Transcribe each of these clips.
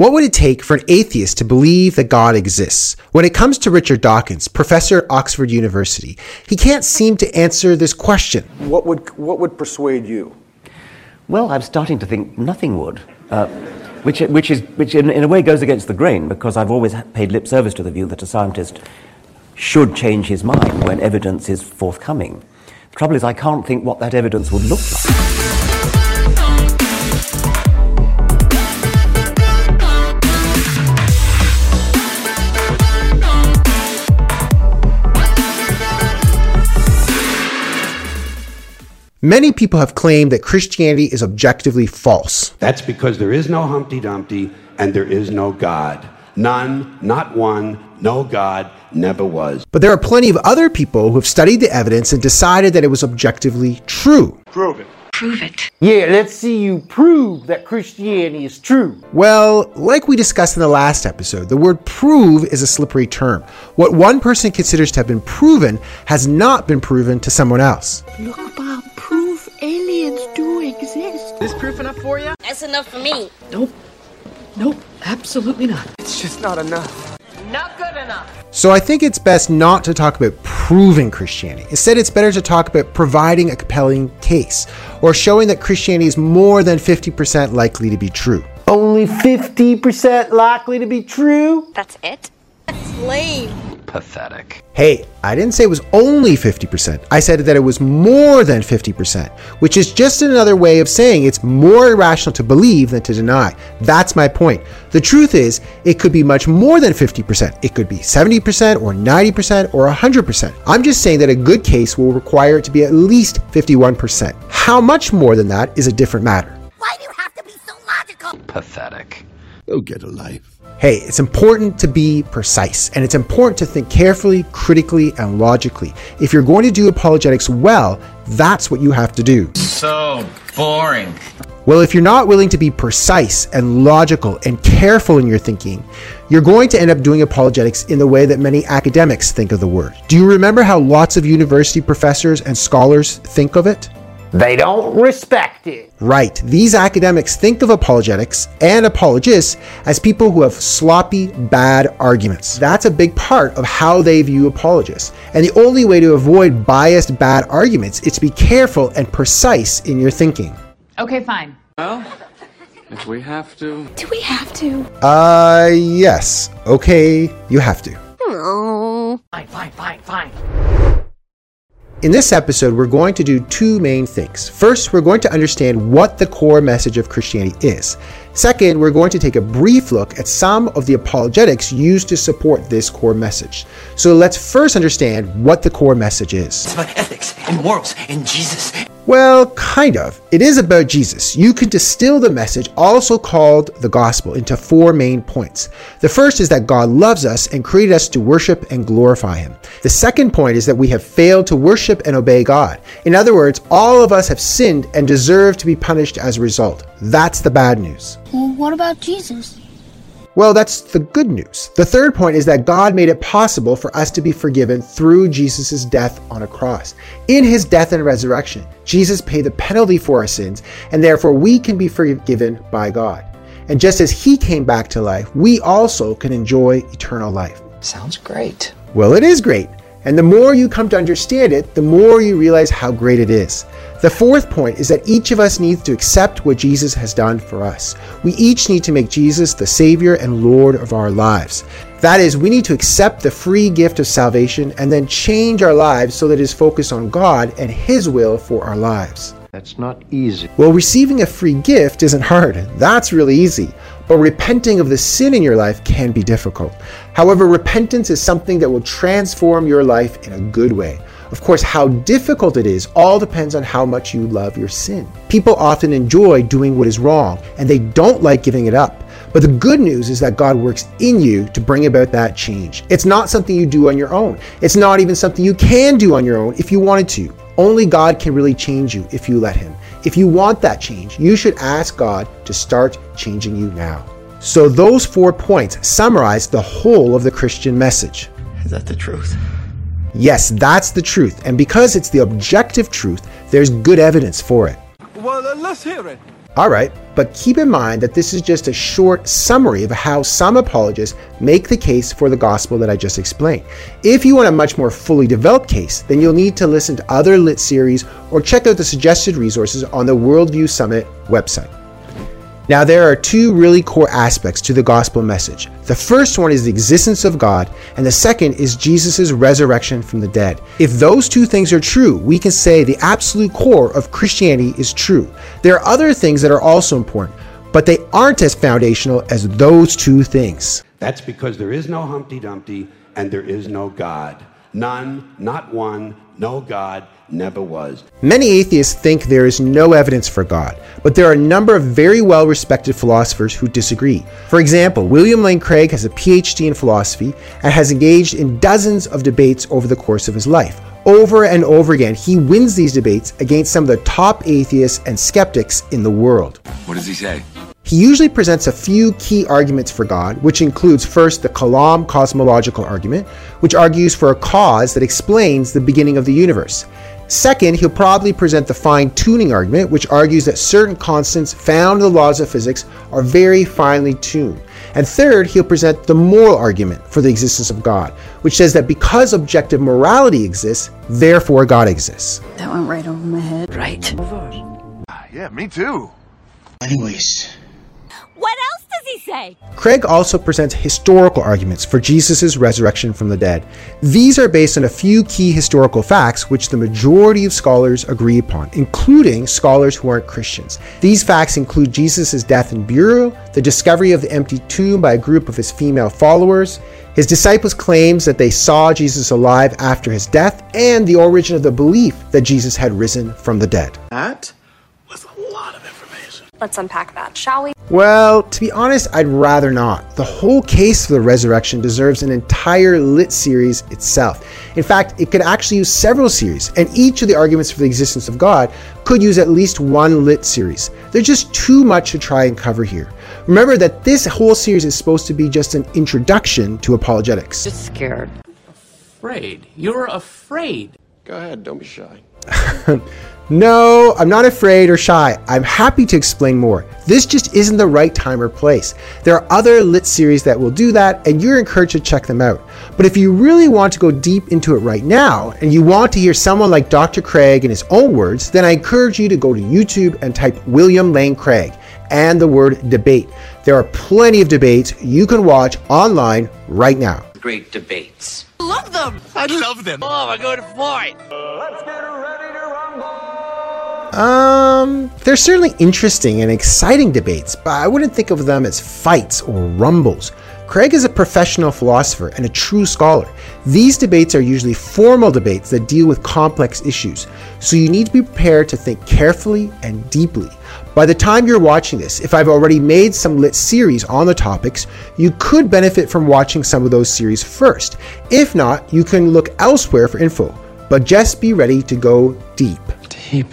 What would it take for an atheist to believe that God exists? When it comes to Richard Dawkins, professor at Oxford University, he can't seem to answer this question. What would, what would persuade you? Well, I'm starting to think nothing would. Uh, which, which, is, which in, in a way goes against the grain, because I've always paid lip service to the view that a scientist should change his mind when evidence is forthcoming. The trouble is, I can't think what that evidence would look like. Many people have claimed that Christianity is objectively false. That's because there is no Humpty Dumpty and there is no God. None, not one, no God, never was. But there are plenty of other people who have studied the evidence and decided that it was objectively true. Prove it. Prove it. Yeah, let's see you prove that Christianity is true. Well, like we discussed in the last episode, the word prove is a slippery term. What one person considers to have been proven has not been proven to someone else. Look, exist. Is proof enough for you? That's enough for me. Nope. Nope, absolutely not. It's just not enough. Not good enough. So I think it's best not to talk about proving Christianity. Instead, it's better to talk about providing a compelling case or showing that Christianity is more than 50% likely to be true. Only 50% likely to be true? That's it? That's lame. Pathetic. Hey, I didn't say it was only 50%. I said that it was more than 50%, which is just another way of saying it's more irrational to believe than to deny. That's my point. The truth is, it could be much more than 50%. It could be 70% or 90% or 100%. I'm just saying that a good case will require it to be at least 51%. How much more than that is a different matter. Why do you have to be so logical? Pathetic. Go get a life. Hey, it's important to be precise and it's important to think carefully, critically, and logically. If you're going to do apologetics well, that's what you have to do. So boring. Well, if you're not willing to be precise and logical and careful in your thinking, you're going to end up doing apologetics in the way that many academics think of the word. Do you remember how lots of university professors and scholars think of it? They don't respect it. Right. These academics think of apologetics and apologists as people who have sloppy, bad arguments. That's a big part of how they view apologists. And the only way to avoid biased, bad arguments is to be careful and precise in your thinking. Okay, fine. Well, if we have to. Do we have to? Uh, yes. Okay, you have to. Oh. Fine, fine, fine, fine. In this episode, we're going to do two main things. First, we're going to understand what the core message of Christianity is. Second, we're going to take a brief look at some of the apologetics used to support this core message. So let's first understand what the core message is. It's about ethics and morals and Jesus. Well, kind of. It is about Jesus. You can distill the message, also called the gospel, into four main points. The first is that God loves us and created us to worship and glorify Him. The second point is that we have failed to worship and obey God. In other words, all of us have sinned and deserve to be punished as a result. That's the bad news. Well, what about Jesus? Well, that's the good news. The third point is that God made it possible for us to be forgiven through Jesus' death on a cross. In his death and resurrection, Jesus paid the penalty for our sins, and therefore we can be forgiven by God. And just as he came back to life, we also can enjoy eternal life. Sounds great. Well, it is great. And the more you come to understand it, the more you realize how great it is. The fourth point is that each of us needs to accept what Jesus has done for us. We each need to make Jesus the Savior and Lord of our lives. That is, we need to accept the free gift of salvation and then change our lives so that it is focused on God and His will for our lives. That's not easy. Well, receiving a free gift isn't hard. That's really easy. But repenting of the sin in your life can be difficult. However, repentance is something that will transform your life in a good way. Of course, how difficult it is all depends on how much you love your sin. People often enjoy doing what is wrong and they don't like giving it up. But the good news is that God works in you to bring about that change. It's not something you do on your own. It's not even something you can do on your own if you wanted to. Only God can really change you if you let Him. If you want that change, you should ask God to start changing you now. So, those four points summarize the whole of the Christian message. Is that the truth? Yes, that's the truth. And because it's the objective truth, there's good evidence for it. Well, uh, let's hear it. Alright, but keep in mind that this is just a short summary of how some apologists make the case for the gospel that I just explained. If you want a much more fully developed case, then you'll need to listen to other lit series or check out the suggested resources on the Worldview Summit website. Now, there are two really core aspects to the gospel message. The first one is the existence of God, and the second is Jesus' resurrection from the dead. If those two things are true, we can say the absolute core of Christianity is true. There are other things that are also important, but they aren't as foundational as those two things. That's because there is no Humpty Dumpty and there is no God. None, not one, no God, never was. Many atheists think there is no evidence for God, but there are a number of very well respected philosophers who disagree. For example, William Lane Craig has a PhD in philosophy and has engaged in dozens of debates over the course of his life. Over and over again, he wins these debates against some of the top atheists and skeptics in the world. What does he say? He usually presents a few key arguments for God, which includes first the Kalam cosmological argument, which argues for a cause that explains the beginning of the universe. Second, he'll probably present the fine tuning argument, which argues that certain constants found in the laws of physics are very finely tuned. And third, he'll present the moral argument for the existence of God, which says that because objective morality exists, therefore God exists. That went right over my head. Right. Ah, yeah, me too. Anyways. What else does he say? Craig also presents historical arguments for Jesus' resurrection from the dead. These are based on a few key historical facts which the majority of scholars agree upon, including scholars who aren't Christians. These facts include Jesus' death and burial, the discovery of the empty tomb by a group of his female followers, his disciples' claims that they saw Jesus alive after his death, and the origin of the belief that Jesus had risen from the dead. That was a lot of information. Let's unpack that, shall we? Well, to be honest, I'd rather not. The whole case for the resurrection deserves an entire lit series itself. In fact, it could actually use several series, and each of the arguments for the existence of God could use at least one lit series. There's just too much to try and cover here. Remember that this whole series is supposed to be just an introduction to apologetics. Just scared. Afraid. You're afraid. Go ahead, don't be shy. No, I'm not afraid or shy. I'm happy to explain more. This just isn't the right time or place. There are other lit series that will do that, and you're encouraged to check them out. But if you really want to go deep into it right now, and you want to hear someone like Dr. Craig in his own words, then I encourage you to go to YouTube and type William Lane Craig and the word debate. There are plenty of debates you can watch online right now. Great debates. I love them. I love them. Oh, we're going for it! Let's get ready to fight. Um, they're certainly interesting and exciting debates, but I wouldn't think of them as fights or rumbles. Craig is a professional philosopher and a true scholar. These debates are usually formal debates that deal with complex issues, so you need to be prepared to think carefully and deeply. By the time you're watching this, if I've already made some lit series on the topics, you could benefit from watching some of those series first. If not, you can look elsewhere for info, but just be ready to go deep. Deep.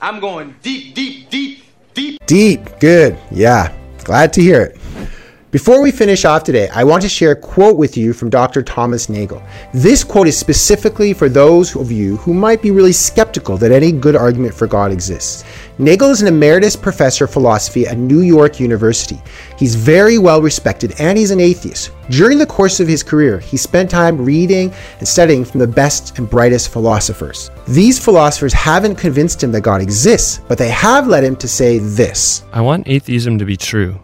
I'm going deep, deep, deep, deep. Deep. Good. Yeah. Glad to hear it. Before we finish off today, I want to share a quote with you from Dr. Thomas Nagel. This quote is specifically for those of you who might be really skeptical that any good argument for God exists. Nagel is an emeritus professor of philosophy at New York University. He's very well respected and he's an atheist. During the course of his career, he spent time reading and studying from the best and brightest philosophers. These philosophers haven't convinced him that God exists, but they have led him to say this I want atheism to be true,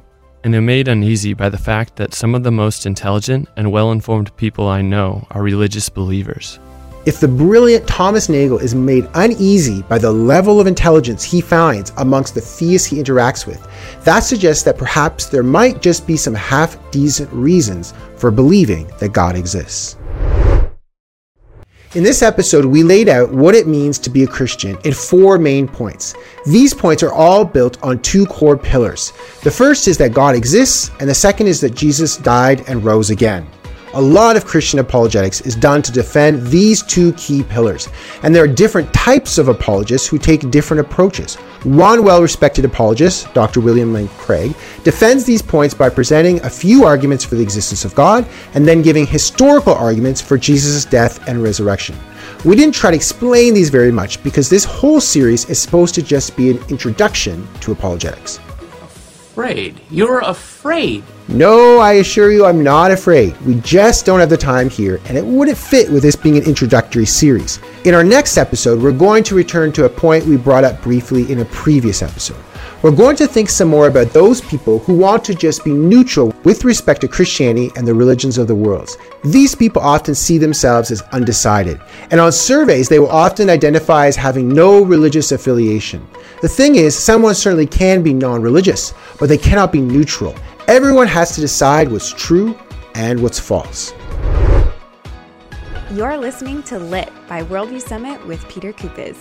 and am made uneasy by the fact that some of the most intelligent and well informed people I know are religious believers. If the brilliant Thomas Nagel is made uneasy by the level of intelligence he finds amongst the theists he interacts with, that suggests that perhaps there might just be some half decent reasons for believing that God exists. In this episode, we laid out what it means to be a Christian in four main points. These points are all built on two core pillars. The first is that God exists, and the second is that Jesus died and rose again. A lot of Christian apologetics is done to defend these two key pillars, and there are different types of apologists who take different approaches. One well respected apologist, Dr. William Lane Craig, defends these points by presenting a few arguments for the existence of God and then giving historical arguments for Jesus' death and resurrection. We didn't try to explain these very much because this whole series is supposed to just be an introduction to apologetics. Afraid. You're afraid. No, I assure you, I'm not afraid. We just don't have the time here, and it wouldn't fit with this being an introductory series. In our next episode, we're going to return to a point we brought up briefly in a previous episode. We're going to think some more about those people who want to just be neutral with respect to Christianity and the religions of the world. These people often see themselves as undecided, and on surveys, they will often identify as having no religious affiliation. The thing is, someone certainly can be non religious, but they cannot be neutral. Everyone has to decide what's true and what's false. You're listening to Lit by Worldview Summit with Peter Kupas.